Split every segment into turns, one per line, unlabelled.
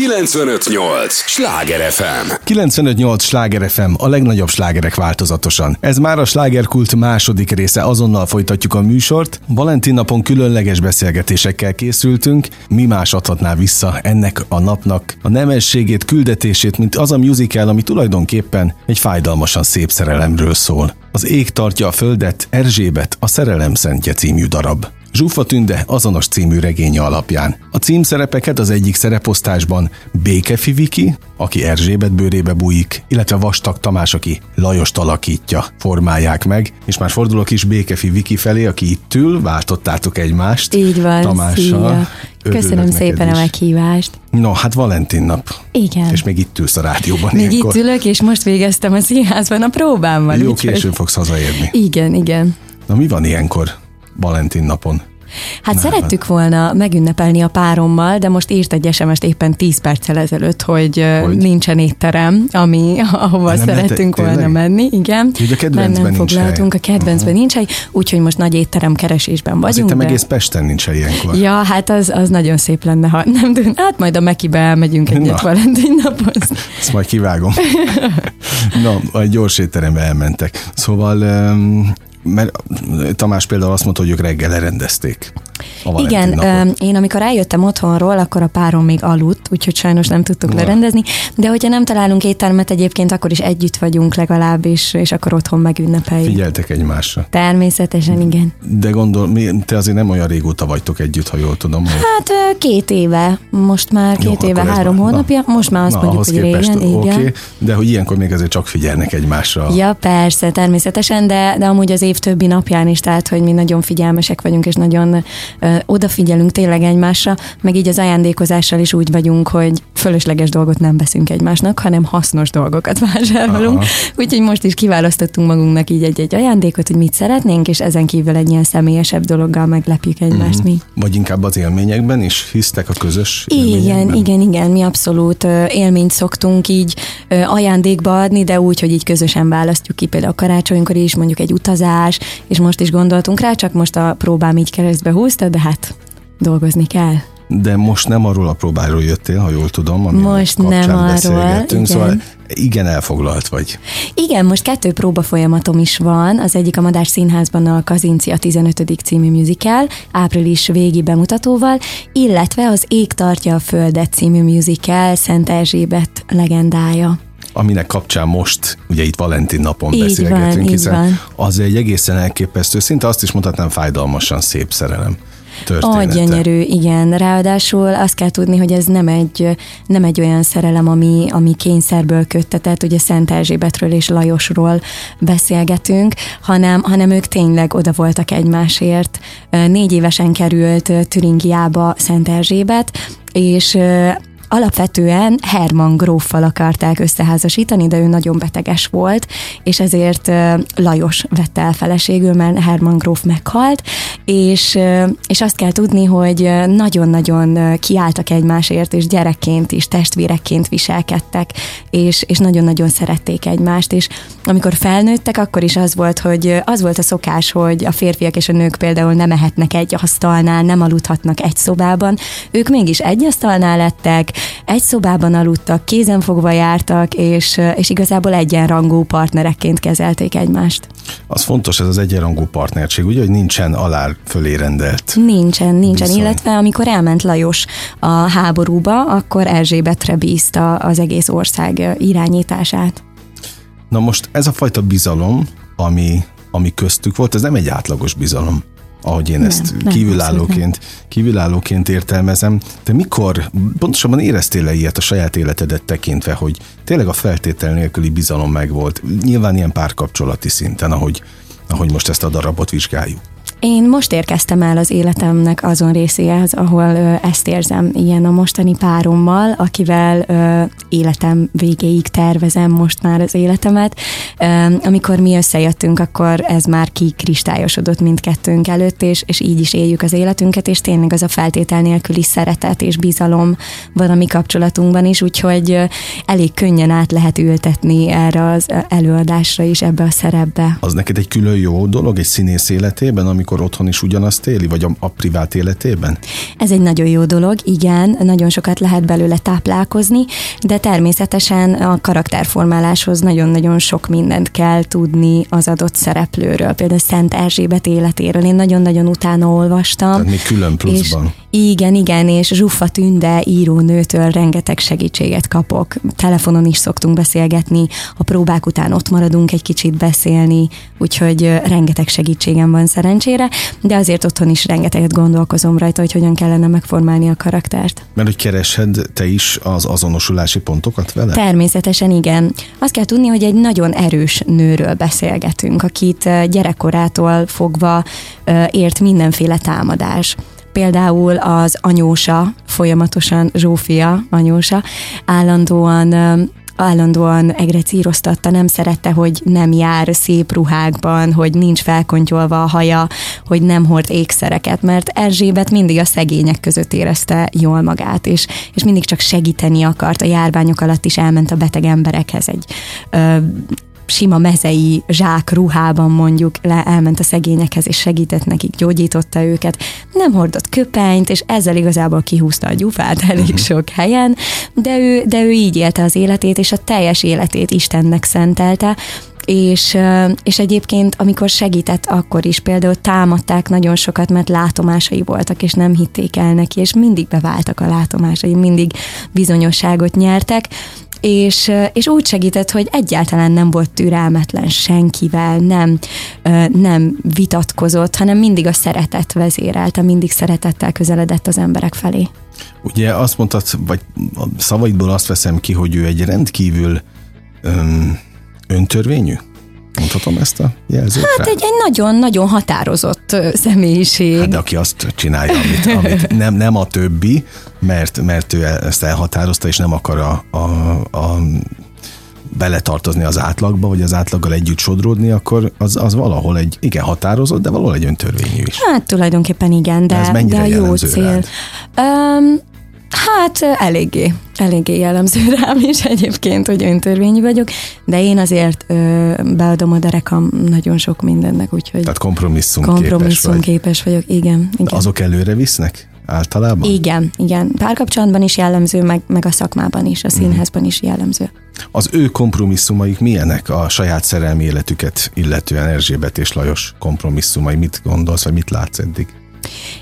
958! Sláger FM!
958 Sláger FM, a legnagyobb slágerek változatosan. Ez már a slágerkult második része, azonnal folytatjuk a műsort. Valentin napon különleges beszélgetésekkel készültünk. Mi más adhatná vissza ennek a napnak a nemességét, küldetését, mint az a musical, ami tulajdonképpen egy fájdalmasan szép szerelemről szól. Az ég tartja a földet, Erzsébet, a Szerelem Szentje című darab. Zsuffa Tünde azonos című regénye alapján. A címszerepeket az egyik szereposztásban Békefi Viki, aki Erzsébet bőrébe bújik, illetve Vastag Tamás, aki Lajost alakítja, formálják meg, és már fordulok is Békefi Viki felé, aki itt ül, váltottátok egymást.
Így van,
Tamással.
szia.
Örülök
Köszönöm szépen a
is.
meghívást.
No, hát Valentin nap.
Igen.
És még itt ülsz a rádióban
Még
ilyenkor.
itt ülök, és most végeztem a színházban a próbámmal.
Jó, későn fogsz hazaérni.
Igen, igen.
Na mi van ilyenkor Valentin napon?
Hát szerettük volna megünnepelni a párommal, de most írt egy SMS-t éppen 10 perccel ezelőtt, hogy, hogy? Nincsen étterem, ami, ahova
Nem
szerettünk
lehetett,
volna
tényleg?
menni. Igen.
Úgyhogy a kedvencben
nem, foglaltunk,
hely.
a kedvencben nincs hely, úgyhogy most nagy étterem keresésben vagyunk.
hittem
de...
egész Pesten nincs hely ilyenkor.
Ja, hát az, az nagyon szép lenne, ha nem tudom. Hát majd a Mekibe elmegyünk egyet
Na.
Valentin napozni.
Ezt majd kivágom. Na, egy gyors étterembe elmentek. Szóval, öm, mert Tamás például azt mondta, hogy ők reggel lerendezték. A
Igen,
napot.
én amikor eljöttem otthonról, akkor a párom még aludt, úgyhogy sajnos nem tudtuk
Na.
lerendezni, de hogyha nem találunk éttermet egyébként, akkor is együtt vagyunk legalább, és, és akkor otthon megünnepeljük.
Figyeltek egymásra.
Természetesen, igen.
De gondol, mi, te azért nem olyan régóta vagytok együtt, ha jól tudom. Hogy...
Hát két éve, most már
Jó,
két éve,
akkor ez
három
már-
hónapja, most már azt
na,
mondjuk, hogy
képest,
régen, igen.
oké, de hogy ilyenkor még azért csak figyelnek egymásra.
Ja, persze, természetesen, de, de amúgy az év többi napján is, tehát, hogy mi nagyon figyelmesek vagyunk, és nagyon odafigyelünk tényleg egymásra, meg így az ajándékozással is úgy vagyunk, hogy fölösleges dolgot nem veszünk egymásnak, hanem hasznos dolgokat vásárolunk.
Aha.
Úgyhogy most is kiválasztottunk magunknak így egy-egy ajándékot, hogy mit szeretnénk, és ezen kívül egy ilyen személyesebb dologgal meglepjük egymást mi.
Vagy inkább az élményekben is hisztek a közös
Igen, igen, igen, mi abszolút élményt szoktunk így ajándékba adni, de úgy, hogy így közösen választjuk ki például a karácsonykor is, mondjuk egy utazás, és most is gondoltunk rá, csak most a próbám így keresztbe húzta, de hát dolgozni kell.
De most nem arról a próbáról jöttél, ha jól tudom, ami
Most nem arról,
beszélgettünk,
igen.
szóval igen elfoglalt vagy.
Igen, most kettő próba folyamatom is van. Az egyik a Madár Színházban a Kazinci a 15. című musical, április végi bemutatóval, illetve az Ég tartja a földet című musical, Szent Erzsébet legendája.
aminek kapcsán most, ugye itt Valentin napon
Így
beszélgetünk,
van,
hiszen
van.
az egy egészen elképesztő, szinte azt is mondhatnám fájdalmasan szép szerelem története.
A gyönyörű, igen. Ráadásul azt kell tudni, hogy ez nem egy, nem egy olyan szerelem, ami, ami kényszerből köttetett, ugye Szent Erzsébetről és Lajosról beszélgetünk, hanem, hanem ők tényleg oda voltak egymásért. Négy évesen került Türingiába Szent Erzsébet, és Alapvetően Herman gróffal akarták összeházasítani, de ő nagyon beteges volt, és ezért Lajos vette el feleségül, mert Herman gróf meghalt, és, és azt kell tudni, hogy nagyon-nagyon kiálltak egymásért, és gyerekként is, testvérekként viselkedtek, és, és nagyon-nagyon szerették egymást, és amikor felnőttek, akkor is az volt, hogy az volt a szokás, hogy a férfiak és a nők például nem ehetnek egy asztalnál, nem aludhatnak egy szobában, ők mégis egy asztalnál lettek, egy szobában aludtak, kézenfogva jártak, és, és igazából egyenrangú partnerekként kezelték egymást.
Az fontos, ez az egyenrangú partnerség, ugye, hogy nincsen alá fölé rendelt.
Nincsen, nincsen,
Viszony.
illetve amikor elment Lajos a háborúba, akkor Erzsébetre bízta az egész ország irányítását.
Na most ez a fajta bizalom, ami, ami köztük volt, ez nem egy átlagos bizalom ahogy én
Nem,
ezt
nem,
kívülállóként, kívülállóként értelmezem. Te mikor pontosabban éreztél le ilyet a saját életedet tekintve, hogy tényleg a feltétel nélküli bizalom megvolt? Nyilván ilyen párkapcsolati szinten, ahogy, ahogy most ezt a darabot vizsgáljuk.
Én most érkeztem el az életemnek azon részéhez, ahol ö, ezt érzem ilyen a mostani párommal, akivel ö, életem végéig tervezem most már az életemet. Ö, amikor mi összejöttünk, akkor ez már kikristályosodott mindkettőnk előtt, és, és így is éljük az életünket, és tényleg az a feltétel nélküli szeretet és bizalom van a mi kapcsolatunkban is, úgyhogy ö, elég könnyen át lehet ültetni erre az előadásra is, ebbe a szerepbe.
Az neked egy külön jó dolog egy színész életében, amikor ilyenkor otthon is ugyanazt éli, vagy a, a privát életében?
Ez egy nagyon jó dolog, igen, nagyon sokat lehet belőle táplálkozni, de természetesen a karakterformáláshoz nagyon-nagyon sok mindent kell tudni az adott szereplőről, például Szent Erzsébet életéről. Én nagyon-nagyon utána olvastam.
Tehát még külön pluszban.
És igen, igen, és Zsuffa Tünde írónőtől rengeteg segítséget kapok. Telefonon is szoktunk beszélgetni, a próbák után ott maradunk egy kicsit beszélni, úgyhogy rengeteg segítségem van szerencsére, de azért otthon is rengeteget gondolkozom rajta, hogy hogyan kellene megformálni a karaktert.
Mert hogy keresed te is az azonosulási pontokat vele?
Természetesen igen. Azt kell tudni, hogy egy nagyon erős nőről beszélgetünk, akit gyerekkorától fogva ért mindenféle támadás például az anyósa, folyamatosan Zsófia anyósa, állandóan állandóan egrecíroztatta, nem szerette, hogy nem jár szép ruhákban, hogy nincs felkontyolva a haja, hogy nem hord ékszereket, mert Erzsébet mindig a szegények között érezte jól magát, és, és mindig csak segíteni akart. A járványok alatt is elment a beteg emberekhez egy ö, sima mezei zsák ruhában mondjuk le, elment a szegényekhez, és segített nekik, gyógyította őket. Nem hordott köpenyt, és ezzel igazából kihúzta a gyufát elég uh-huh. sok helyen, de ő, de ő így élte az életét, és a teljes életét Istennek szentelte, és, és egyébként, amikor segített, akkor is például támadták nagyon sokat, mert látomásai voltak, és nem hitték el neki, és mindig beváltak a látomásai, mindig bizonyosságot nyertek, és, és úgy segített, hogy egyáltalán nem volt türelmetlen senkivel, nem, nem vitatkozott, hanem mindig a szeretet vezérelte, mindig szeretettel közeledett az emberek felé.
Ugye azt mondtad, vagy a szavaidból azt veszem ki, hogy ő egy rendkívül öm, öntörvényű? Mondhatom ezt a jelzőt?
Hát egy, egy nagyon-nagyon határozott személyiség. Hát
de aki azt csinálja, amit, amit nem, nem a többi, mert, mert ő ezt elhatározta, és nem akar a, a, a beletartozni az átlagba, vagy az átlaggal együtt sodródni, akkor az, az valahol egy, igen, határozott, de valahol egy öntörvényű is.
Hát tulajdonképpen igen, de, de, de a jó cél. Um, Hát eléggé, eléggé jellemző rám is egyébként, hogy öntörvényű vagyok, de én azért ö, beadom a derekam nagyon sok mindennek, úgyhogy...
Tehát kompromisszum,
kompromisszum képes, vagy. képes vagyok, igen, igen.
Azok előre visznek? Általában?
Igen, igen. Párkapcsolatban is jellemző, meg, meg a szakmában is, a mhm. színházban is jellemző.
Az ő kompromisszumaik milyenek a saját szerelmi életüket illetően Erzsébet és Lajos kompromisszumai? Mit gondolsz, vagy mit látsz eddig?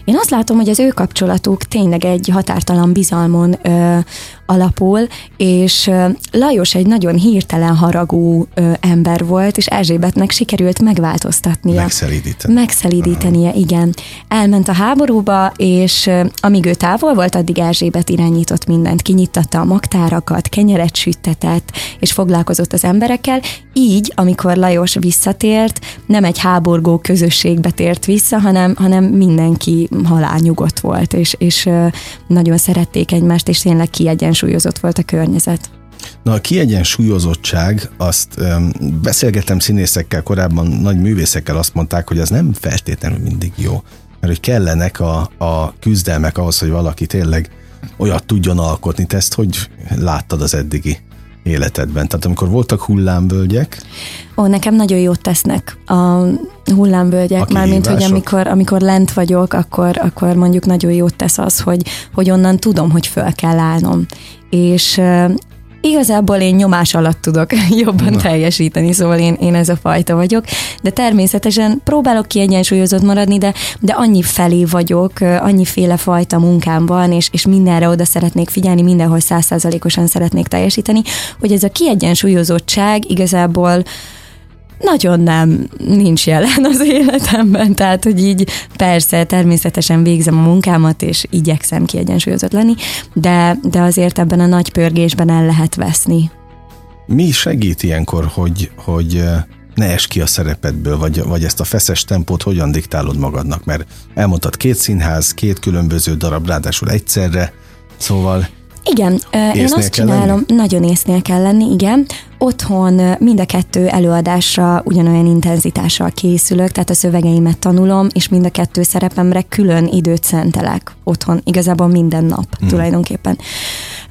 Én azt látom, hogy az ő kapcsolatuk tényleg egy határtalan bizalmon ö, alapul, és Lajos egy nagyon hirtelen haragú ö, ember volt, és Erzsébetnek sikerült megváltoztatnia.
Megszelídíteni.
Megszelídítenie, Aha. igen. Elment a háborúba, és amíg ő távol volt, addig Erzsébet irányított mindent. Kinyitatta a magtárakat, kenyeret süttetett, és foglalkozott az emberekkel. Így, amikor Lajos visszatért, nem egy háborgó közösségbe tért vissza, hanem, hanem mindenki halálnyugodt volt, és, és nagyon szerették egymást, és tényleg kiegyensúlyozott volt a környezet.
Na a kiegyensúlyozottság, azt um, beszélgettem színészekkel korábban, nagy művészekkel azt mondták, hogy az nem feltétlenül mindig jó. Mert hogy kellenek a, a küzdelmek ahhoz, hogy valaki tényleg olyat tudjon alkotni. Te ezt hogy láttad az eddigi életedben? Tehát amikor voltak hullámvölgyek?
Ó, nekem nagyon jót tesznek a hullámvölgyek, mármint, hogy amikor, amikor lent vagyok, akkor, akkor mondjuk nagyon jót tesz az, hogy, hogy onnan tudom, hogy föl kell állnom. És Igazából én nyomás alatt tudok jobban Na. teljesíteni, szóval én, én ez a fajta vagyok, de természetesen próbálok kiegyensúlyozott maradni, de, de annyi felé vagyok, féle fajta munkám van, és, és mindenre oda szeretnék figyelni, mindenhol százszázalékosan szeretnék teljesíteni, hogy ez a kiegyensúlyozottság igazából nagyon nem nincs jelen az életemben, tehát hogy így persze természetesen végzem a munkámat, és igyekszem kiegyensúlyozott lenni, de, de azért ebben a nagy pörgésben el lehet veszni.
Mi segít ilyenkor, hogy, hogy eh, ne es ki a szerepedből, vagy, vagy ezt a feszes tempót hogyan diktálod magadnak? Mert elmondtad két színház, két különböző darab, ráadásul egyszerre, szóval
igen, én azt csinálom, lenni? nagyon észnél kell lenni, igen. Otthon mind a kettő előadásra ugyanolyan intenzitással készülök, tehát a szövegeimet tanulom, és mind a kettő szerepemre külön időt szentelek otthon, igazából minden nap hmm. tulajdonképpen.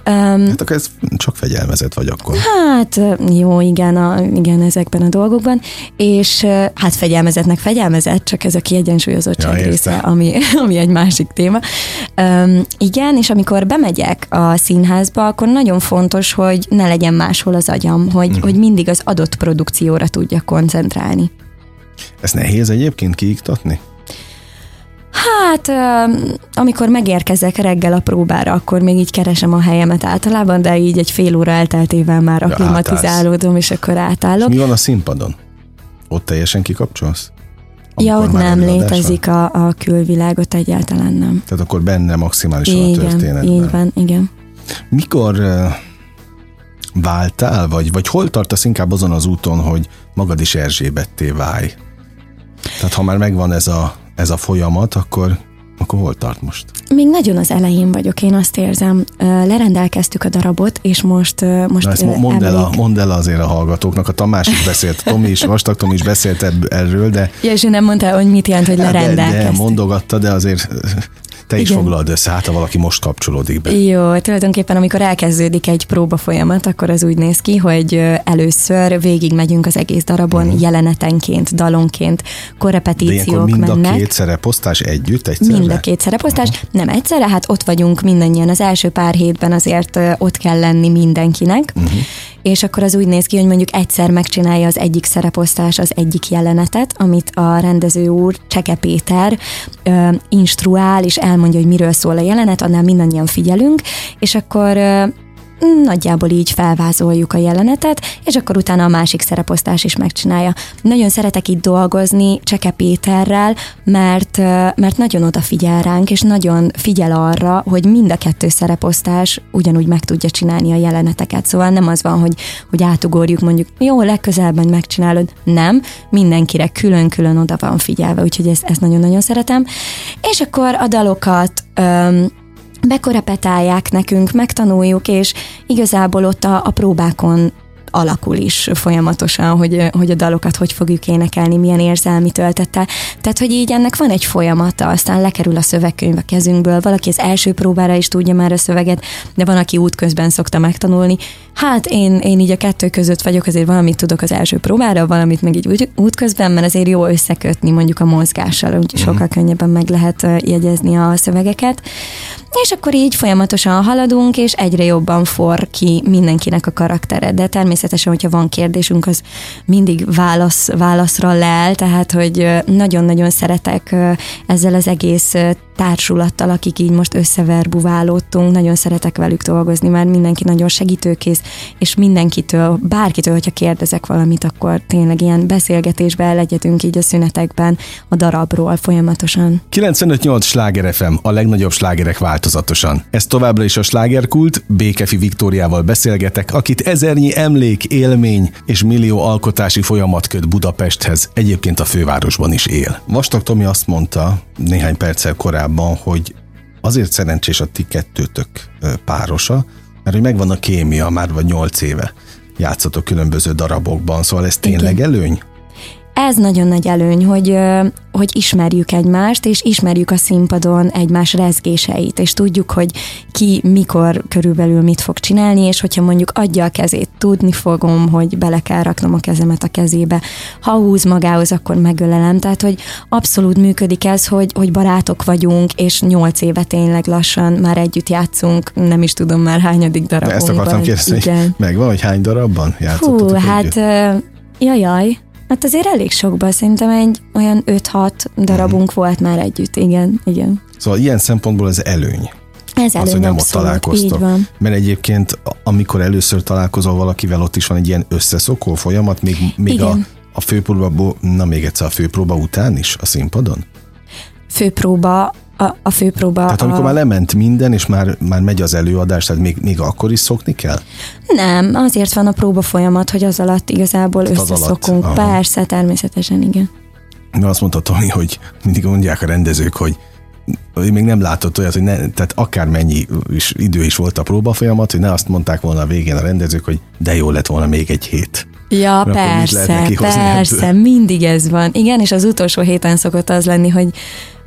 Um, hát akkor ez csak fegyelmezett vagy akkor.
Hát jó, igen, a, igen, ezekben a dolgokban, és hát fegyelmezetnek fegyelmezett, csak ez a kiegyensúlyozottság ja, része, ami, ami egy másik téma. Um, igen, és amikor bemegyek a színházba, akkor nagyon fontos, hogy ne legyen máshol az agyam, hogy, uh-huh. hogy mindig az adott produkcióra tudjak koncentrálni.
Ez nehéz egyébként kiiktatni?
Hát, amikor megérkezek reggel a próbára, akkor még így keresem a helyemet általában, de így egy fél óra elteltével már aklimatizálódom, és akkor átállok.
És mi van a színpadon? Ott teljesen kikapcsolsz?
Ja, ott nem létezik a, a külvilágot egyáltalán nem.
Tehát akkor benne maximálisan igen, a történetben.
így van, igen.
Mikor váltál, vagy, vagy hol tartasz inkább azon az úton, hogy magad is Erzsébetté válj? Tehát ha már megvan ez a, ez a folyamat, akkor akkor hol tart most?
Még nagyon az elején vagyok, én azt érzem. Lerendelkeztük a darabot, és most... most
Na ezt mondd el, a, mondd el azért a hallgatóknak, a Tamás is beszélt, Tomi is, Vastag Tomi is beszélt erről, de...
Ja, és ő nem mondta, hogy mit jelent, hogy lerendelkeztük.
De, de mondogatta, de azért te is Igen. foglald össze, hát ha valaki most kapcsolódik be.
Jó, tulajdonképpen amikor elkezdődik egy próba folyamat, akkor az úgy néz ki, hogy először végig megyünk az egész darabon, uh-huh. jelenetenként, dalonként, korrepetíciók
mind
mennek.
a két szereposztás együtt egyszerre?
Mind a két szereposztás, uh-huh. nem egyszerre, hát ott vagyunk mindannyian. Az első pár hétben azért ott kell lenni mindenkinek, uh-huh és akkor az úgy néz ki, hogy mondjuk egyszer megcsinálja az egyik szereposztás az egyik jelenetet, amit a rendező úr, Cseke Péter ö, instruál, és elmondja, hogy miről szól a jelenet, annál mindannyian figyelünk, és akkor nagyjából így felvázoljuk a jelenetet, és akkor utána a másik szereposztás is megcsinálja. Nagyon szeretek itt dolgozni Cseke Péterrel, mert, mert nagyon odafigyel ránk, és nagyon figyel arra, hogy mind a kettő szereposztás ugyanúgy meg tudja csinálni a jeleneteket. Szóval nem az van, hogy, hogy átugorjuk mondjuk, jó, legközelebb megcsinálod. Nem, mindenkire külön-külön oda van figyelve, úgyhogy ezt, ezt nagyon-nagyon szeretem. És akkor a dalokat öm, bekorepetálják nekünk, megtanuljuk, és igazából ott a, a próbákon alakul is folyamatosan, hogy, hogy a dalokat hogy fogjuk énekelni, milyen érzelmi töltettel. Tehát, hogy így ennek van egy folyamata, aztán lekerül a szövegkönyv a kezünkből, valaki az első próbára is tudja már a szöveget, de van, aki útközben szokta megtanulni. Hát én, én így a kettő között vagyok, azért valamit tudok az első próbára, valamit meg így útközben, mert azért jó összekötni mondjuk a mozgással, úgy sokkal mhm. könnyebben meg lehet jegyezni a szövegeket. És akkor így folyamatosan haladunk, és egyre jobban for ki mindenkinek a karaktere. De természetesen, hogyha van kérdésünk, az mindig válasz, válaszra lel, tehát hogy nagyon-nagyon szeretek ezzel az egész társulattal, akik így most összeverbuválódtunk, nagyon szeretek velük dolgozni, mert mindenki nagyon segítőkész, és mindenkitől, bárkitől, hogyha kérdezek valamit, akkor tényleg ilyen beszélgetésbe elegyedünk így a szünetekben a darabról folyamatosan.
95-8 Sláger FM, a legnagyobb slágerek változatosan. Ez továbbra is a slágerkult, Békefi Viktóriával beszélgetek, akit ezernyi emlék, élmény és millió alkotási folyamat köt Budapesthez, egyébként a fővárosban is él. Vastag Tomi azt mondta néhány perccel korábban, hogy azért szerencsés a ti kettőtök párosa, mert hogy megvan a kémia, már vagy nyolc éve játszotok különböző darabokban, szóval ez tényleg Igen. előny?
Ez nagyon nagy előny, hogy, hogy ismerjük egymást, és ismerjük a színpadon egymás rezgéseit, és tudjuk, hogy ki mikor körülbelül mit fog csinálni, és hogyha mondjuk adja a kezét, tudni fogom, hogy bele kell raknom a kezemet a kezébe. Ha húz magához, akkor megölelem. Tehát, hogy abszolút működik ez, hogy, hogy barátok vagyunk, és nyolc éve tényleg lassan már együtt játszunk, nem is tudom már hányadik darabban.
Ezt akartam kérdezni, hogy megvan, hogy hány darabban játszottatok
Hú, hát uh, jajaj, Hát azért elég sokban, szerintem egy olyan 5-6 darabunk mm. volt már együtt, igen, igen.
Szóval ilyen szempontból ez előny.
Ez az, hogy nem abszolút, ott találkoztok. van.
Mert egyébként, amikor először találkozol valakivel, ott is van egy ilyen összeszokó folyamat, még, még a, a főpróba, na még egyszer a főpróba után is a színpadon?
Főpróba a, a főpróba.
Tehát amikor a... már lement minden, és már, már megy az előadás, tehát még, még akkor is szokni kell?
Nem, azért van a próba folyamat, hogy az alatt igazából tehát összeszokunk. Alatt, Persze, természetesen, igen.
Na azt mondta Tony, hogy mindig mondják a rendezők, hogy hogy még nem látott olyat, hogy ne, tehát akármennyi is, idő is volt a próba folyamat, hogy ne azt mondták volna a végén a rendezők, hogy de jó lett volna még egy hét.
Ja, Mert persze, persze, ebből? mindig ez van. Igen, és az utolsó héten szokott az lenni, hogy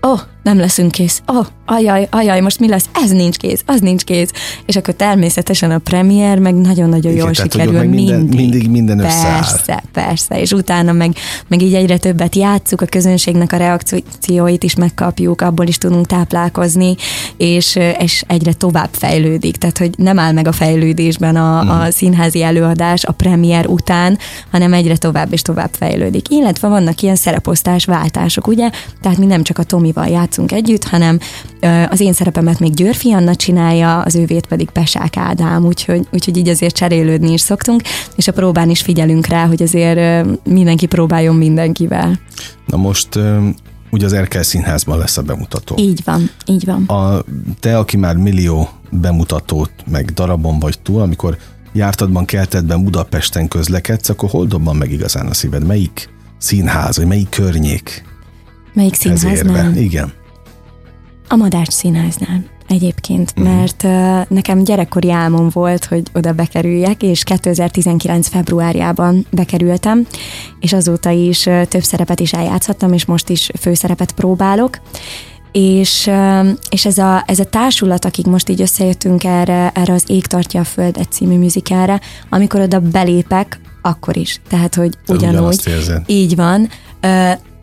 oh, nem leszünk kész. Oh, ajaj, ajaj, most mi lesz? Ez nincs kész, az nincs kész. És akkor természetesen a premier meg nagyon-nagyon jól sikerül.
meg minden,
mindig.
mindig minden összeáll.
Persze, persze, és utána meg, meg így egyre többet játszuk, a közönségnek a reakcióit is megkapjuk, abból is tudunk táplálkozni, és, és egyre tovább fejlődik. Tehát, hogy nem áll meg a fejlődésben a, a
Mhm.
színházi előadás a premier után, hanem egyre tovább és tovább fejlődik. Illetve vannak ilyen szereposztás váltások, ugye? Tehát mi nem csak a Tomival játszunk együtt, hanem az én szerepemet még Györfi Anna csinálja, az ővét pedig Pesák Ádám, úgyhogy, úgyhogy így azért cserélődni is szoktunk, és a próbán is figyelünk rá, hogy azért mindenki próbáljon mindenkivel.
Na most ugye az Erkel Színházban lesz a bemutató.
Így van, így van.
A, te, aki már millió bemutatót, meg darabon vagy túl, amikor jártadban, keltedben Budapesten közlekedsz, akkor hol dobban meg igazán a szíved? Melyik színház, vagy melyik környék
Melyik
ez érve?
színháznál?
Igen.
A Madács színháznál egyébként,
Mhm.
mert uh, nekem gyerekkori álmom volt, hogy oda bekerüljek, és 2019 februárjában bekerültem, és azóta is uh, több szerepet is eljátszhattam, és most is főszerepet próbálok. És, uh, és ez, a, ez a társulat, akik most így összejöttünk erre, erre az Ég tartja a Földet című műzikára, amikor oda belépek, akkor is. Tehát, hogy ugyanúgy.
ugyanazt érzed.
Így van.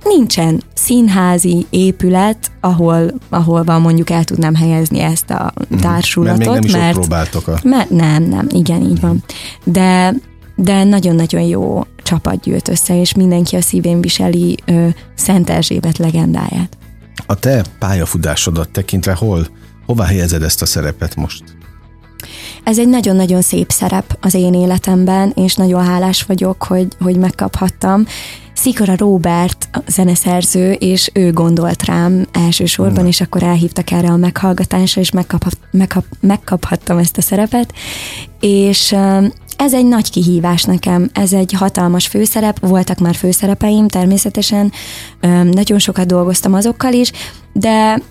Nincsen színházi épület, ahol, ahol mondjuk el tudnám helyezni ezt a társulatot,
Mhm. Mert még nem is
mert,
próbáltok a...
mert nem, nem, igen, így van. De, de nagyon-nagyon jó csapat gyűlt össze, és mindenki a szívén viseli ö, Szent Erzsébet legendáját.
A te pályafutásodat tekintve hol, hova helyezed ezt a szerepet most?
Ez egy nagyon-nagyon szép szerep az én életemben, és nagyon hálás vagyok, hogy, hogy megkaphattam. Szikora Robert a zeneszerző, és ő gondolt rám elsősorban, és akkor elhívtak erre a meghallgatásra, és megkaphat, megkap, megkaphattam ezt a szerepet. És ez egy nagy kihívás nekem, ez egy hatalmas főszerep, voltak már főszerepeim természetesen, nagyon sokat dolgoztam azokkal is, de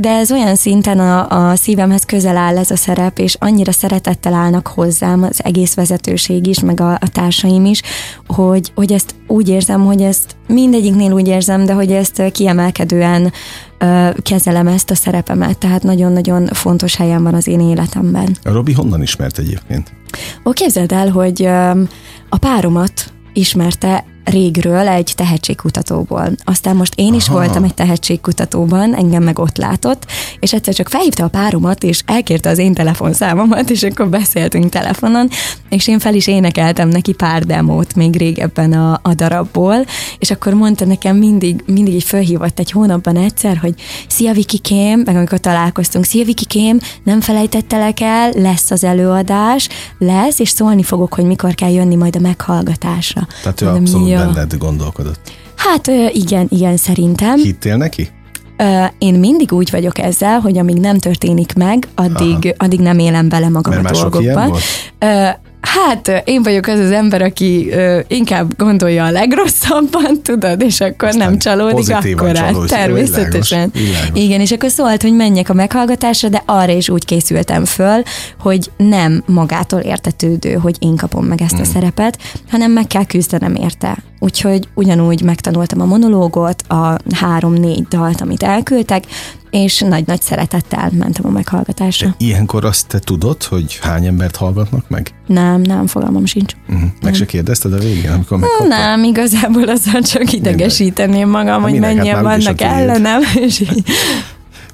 de ez olyan szinten a, a szívemhez közel áll ez a szerep, és annyira szeretettel állnak hozzám az egész vezetőség is, meg a, a társaim is, hogy, hogy ezt úgy érzem, hogy ezt mindegyiknél úgy érzem, de hogy ezt kiemelkedően ö, kezelem ezt a szerepemet, tehát nagyon-nagyon fontos helyen van az én életemben.
Robi honnan ismert egyébként?
Ó, képzeld el, hogy ö, a páromat ismerte régről egy tehetségkutatóból. Aztán most én is
Aha.
voltam egy tehetségkutatóban, engem meg ott látott, és egyszer csak felhívta a páromat, és elkérte az én telefonszámomat, és akkor beszéltünk telefonon, és én fel is énekeltem neki pár demót még régebben a, a darabból, és akkor mondta nekem mindig, mindig így fölhívott egy hónapban egyszer, hogy szia Vikikém, meg amikor találkoztunk, szia Vikikém, nem felejtettelek el, lesz az előadás, lesz, és szólni fogok, hogy mikor kell jönni majd a meghallgatásra.
Tehát ő
Mondom,
abszolút
"Ja."
benned gondolkodott.
Hát igen, igen, szerintem.
Hittél neki?
Én mindig úgy vagyok ezzel, hogy amíg nem történik meg, addig, addig nem élem bele magam
Mert
a dolgokba. Hát én vagyok az az ember, aki ö, inkább gondolja a legrosszabban, tudod, és akkor
Aztán
nem csalódik akkor
csalódsz.
természetesen.
Világos, világos.
Igen, és akkor szólt, hogy menjek a meghallgatásra, de arra is úgy készültem föl, hogy nem magától értetődő, hogy én kapom meg
Hmm.
ezt a szerepet, hanem meg kell küzdenem érte. Úgyhogy ugyanúgy megtanultam a monológot, a három-négy dalt, amit elküldtek, és nagy-nagy szeretettel mentem a meghallgatásra.
Ilyenkor azt te tudod, hogy hány embert hallgatnak meg?
Nem, nem, fogalmam sincs.
Uh-huh. Meg se kérdezted a végén, amikor megkaptad?
Nem, igazából azzal csak idegesíteném magam, hogy
minek? Hát
mennyien
náluk is a
vannak ellenem, és így,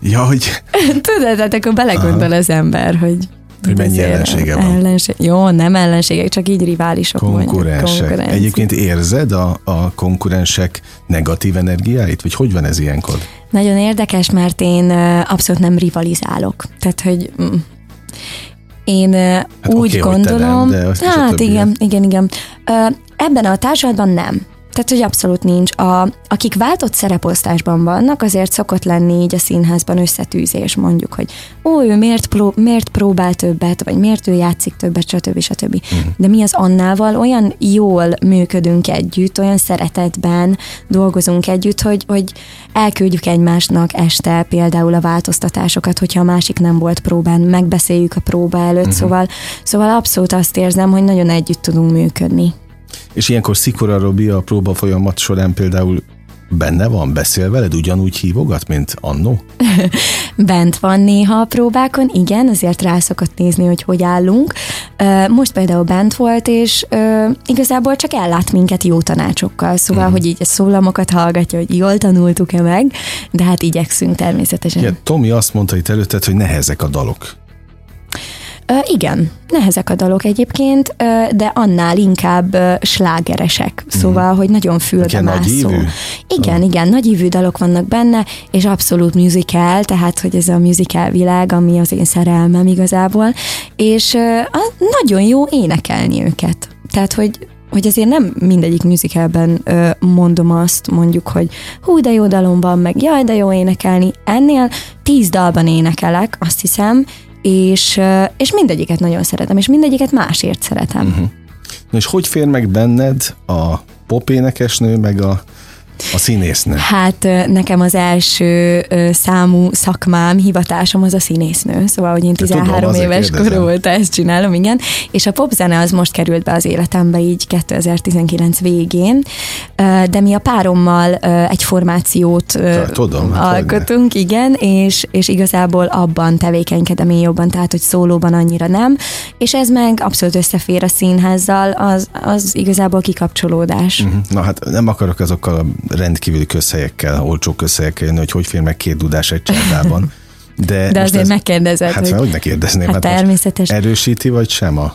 Ja, hogy
tudod, tehát akkor belegondol az ember, hogy
Hogy mennyi ellensége van.
Ellenség, jó, nem ellenségek, csak így riválisok mondjuk,
konkurensek.
konkurencia.
Egyébként érzed a, a konkurensek negatív energiáit? Vagy hogy van ez ilyenkor?
Nagyon érdekes, mert én abszolút nem rivalizálok. Tehát, hogy mm, én hát úgy
oké, hogy te
gondolom...
nem, de azt
hát igen, igen, igen. Ö, Ebben a társadalban nem. Tehát, hogy abszolút nincs. A, akik váltott szereposztásban vannak, azért szokott lenni így a színházban összetűzés, mondjuk, hogy ó, ő miért, pró- miért próbál többet, vagy miért ő játszik többet, stb. stb. Uh-huh. De mi az Annával olyan jól működünk együtt, olyan szeretetben dolgozunk együtt, hogy, hogy elküldjük egymásnak este például a változtatásokat, hogyha a másik nem volt próbán, megbeszéljük a próba előtt, uh-huh. szóval, szóval abszolút azt érzem, hogy nagyon együtt tudunk működni.
És ilyenkor Szikora Robi a próba folyamat során például benne van, beszél veled, ugyanúgy hívogat, mint annó?
Bent van néha a próbákon, igen, azért rá szokott nézni, hogy hogy állunk. Most például bent volt, és igazából csak ellát minket jó tanácsokkal, szóval, mm. hogy így a szólamokat hallgatja, hogy jól tanultuk-e meg, de hát igyekszünk természetesen.
Ja, Tomi azt mondta itt előtted, hogy nehezek a dalok.
Igen, nehezek a dalok egyébként, de annál inkább slágeresek, szóval, mm. hogy nagyon fülbe mászó. Igen, igen, nagyívű dalok vannak benne, és abszolút musical, tehát, hogy ez a musical világ, ami az én szerelmem igazából, és nagyon jó énekelni őket. Tehát, hogy hogy azért nem mindegyik musicalben ö, mondom azt, mondjuk, hogy hú, de jó dalom van, meg jaj, de jó énekelni. Ennél tíz dalban énekelek, azt hiszem, és, és mindegyiket nagyon szeretem, és mindegyiket másért szeretem. Uh-huh.
Na és hogy fér meg benned a popénekesnő, meg a a színésznő.
Hát nekem az első számú szakmám, hivatásom az a színésznő, szóval, hogy én 13 tudom, éves korom óta ezt csinálom, igen, és a popzene az most került be az életembe így 2019 végén, de mi a párommal egy formációt tudom, hát alkotunk, hát igen, és, és igazából abban tevékenykedem én jobban, tehát, hogy szólóban annyira nem, és ez meg abszolút összefér a színházzal, az, az igazából kikapcsolódás. Uh-huh.
Na hát nem akarok azokkal a rendkívüli közhelyekkel, olcsó közhelyekkel jönni, hogy hogy fér meg két dudás egy csapdában.
De, De azért ez, megkérdezed.
Hát hogy... hogy ne kérdezném?
Hát, hát természetes.
Erősíti vagy sem a,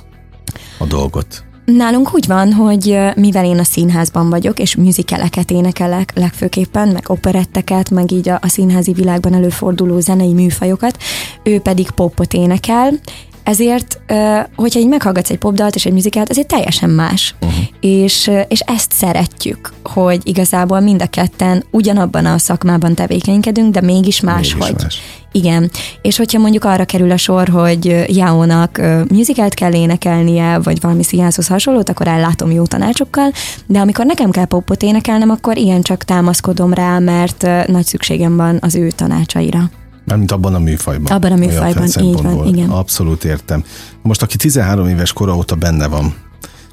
a dolgot?
Nálunk úgy van, hogy mivel én a színházban vagyok, és műzikeleket énekelek legfőképpen, meg operetteket, meg így a, a színházi világban előforduló zenei műfajokat, ő pedig popot énekel, ezért, hogyha így meghallgatsz egy popdalt és egy muzikát, azért teljesen más. Uh-huh. És, és ezt szeretjük, hogy igazából mind a ketten ugyanabban a szakmában tevékenykedünk, de mégis máshogy. Mégis más. Igen. És hogyha mondjuk arra kerül a sor, hogy Jáónak musicalt kell énekelnie, vagy valami színházhoz hasonlót, akkor ellátom jó tanácsokkal, de amikor nekem kell popot énekelnem, akkor ilyen csak támaszkodom rá, mert nagy szükségem van az ő tanácsaira.
Mármint abban a műfajban.
Abban a műfajban, így van, igen.
Abszolút értem. Most, aki 13 éves kora óta benne van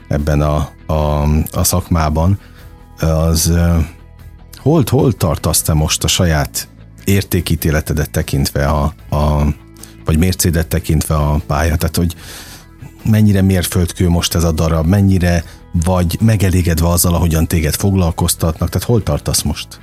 ebben a, a, a szakmában, az hol, hol tartasz te most a saját értékítéletedet tekintve a, a vagy mércédet tekintve a pályát, tehát hogy mennyire mérföldkő most ez a darab, mennyire vagy megelégedve azzal, ahogyan téged foglalkoztatnak, tehát hol tartasz most?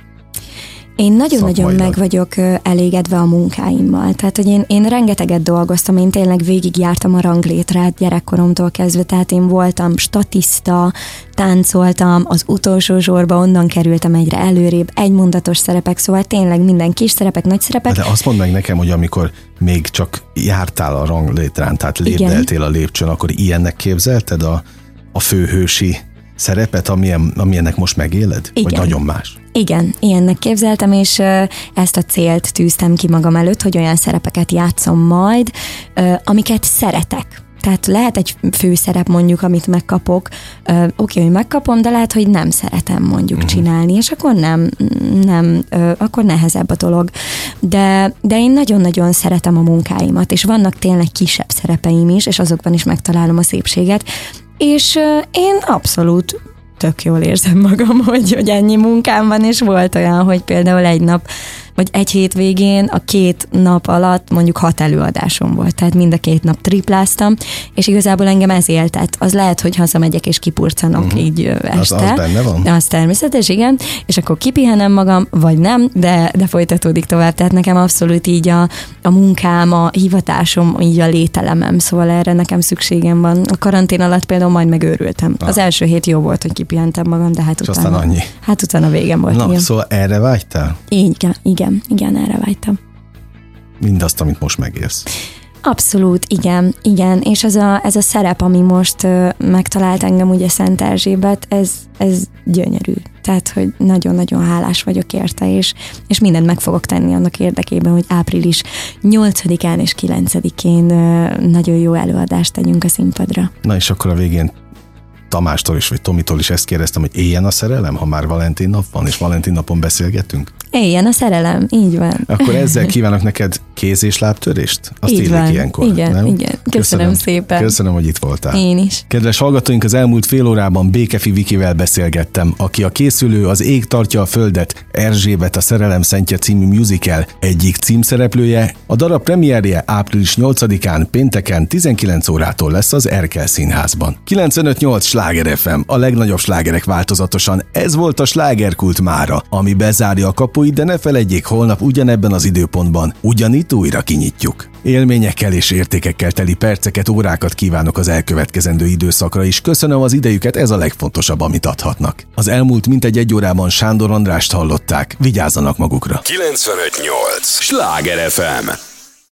Én nagyon-nagyon meg vagyok elégedve a munkáimmal. Tehát, hogy én, én rengeteget dolgoztam, én tényleg végigjártam a ranglétrát gyerekkoromtól kezdve, tehát én voltam statiszta, táncoltam, az utolsó sorba onnan kerültem egyre előrébb, egymondatos szerepek, szóval tényleg minden kis szerepek, nagy szerepek.
De azt mondd meg nekem, hogy amikor még csak jártál a ranglétrán, tehát lépdeltél a lépcsőn, akkor ilyennek képzelted a, a főhősi szerepet, amilyen, amilyennek most megéled? Igen. Vagy nagyon más?
Igen, ilyennek képzeltem, és ezt a célt tűztem ki magam előtt, hogy olyan szerepeket játszom majd, amiket szeretek. Tehát lehet egy főszerep mondjuk, amit megkapok, oké, okay, hogy megkapom, de lehet, hogy nem szeretem mondjuk uh-huh. csinálni, és akkor nem, nem, akkor nehezebb a dolog. De, de én nagyon-nagyon szeretem a munkáimat, és vannak tényleg kisebb szerepeim is, és azokban is megtalálom a szépséget, és én abszolút tök jól érzem magam, hogy, hogy ennyi munkám van, és volt olyan, hogy például egy nap vagy egy hétvégén a két nap alatt mondjuk hat előadásom volt, tehát mind a két nap tripláztam, és igazából engem ez éltet. Az lehet, hogy hazamegyek és kipurcanok uh-huh. így este. Az,
az benne van?
Az természetes, igen, és akkor kipihenem magam, vagy nem, de, de folytatódik tovább. Tehát nekem abszolút így a, a munkám, a hivatásom, így a lételemem, szóval erre nekem szükségem van. A karantén alatt például majd megőrültem. Ah. Az első hét jó volt, hogy kipihentem magam, de hát
és
utána...
aztán annyi.
Hát utána végem volt.
Na, igen. szóval erre vágytál?
Igen, igen igen, igen, erre vágytam.
Mindazt, amit most megélsz.
Abszolút, igen, igen, és ez a, ez a szerep, ami most uh, megtalált engem ugye Szent Erzsébet, ez, ez gyönyörű. Tehát, hogy nagyon-nagyon hálás vagyok érte, és, és mindent meg fogok tenni annak érdekében, hogy április 8-án és 9-én uh, nagyon jó előadást tegyünk a színpadra.
Na és akkor a végén Tamástól is, vagy Tomitól is ezt kérdeztem, hogy éljen a szerelem, ha már Valentin nap van, és Valentin napon beszélgetünk?
Éljen a szerelem, így van.
Akkor ezzel kívánok neked kéz- és lábtörést? Azt
így van.
ilyenkor,
igen,
nem?
igen. Köszönöm, Köszönöm szépen.
Köszönöm, hogy itt voltál.
Én is.
Kedves hallgatóink, az elmúlt fél órában Békefi Vikivel beszélgettem, aki a készülő Az ég tartja a földet, Erzsébet a szerelem szentje című musical egyik címszereplője. A darab premierje április 8-án pénteken 19 órától lesz az Erkel Színházban. 958 Sláger FM, a legnagyobb slágerek változatosan. Ez volt a slágerkult mára, ami bezárja a kapuit, de ne felejtjék, holnap ugyanebben az időpontban ugyanitt újra kinyitjuk. Élményekkel és értékekkel teli perceket, órákat kívánok az elkövetkezendő időszakra is. Köszönöm az idejüket, ez a legfontosabb, amit adhatnak. Az elmúlt mintegy egy órában Sándor Andrást hallották. Vigyázzanak magukra.
958! Sláger FM!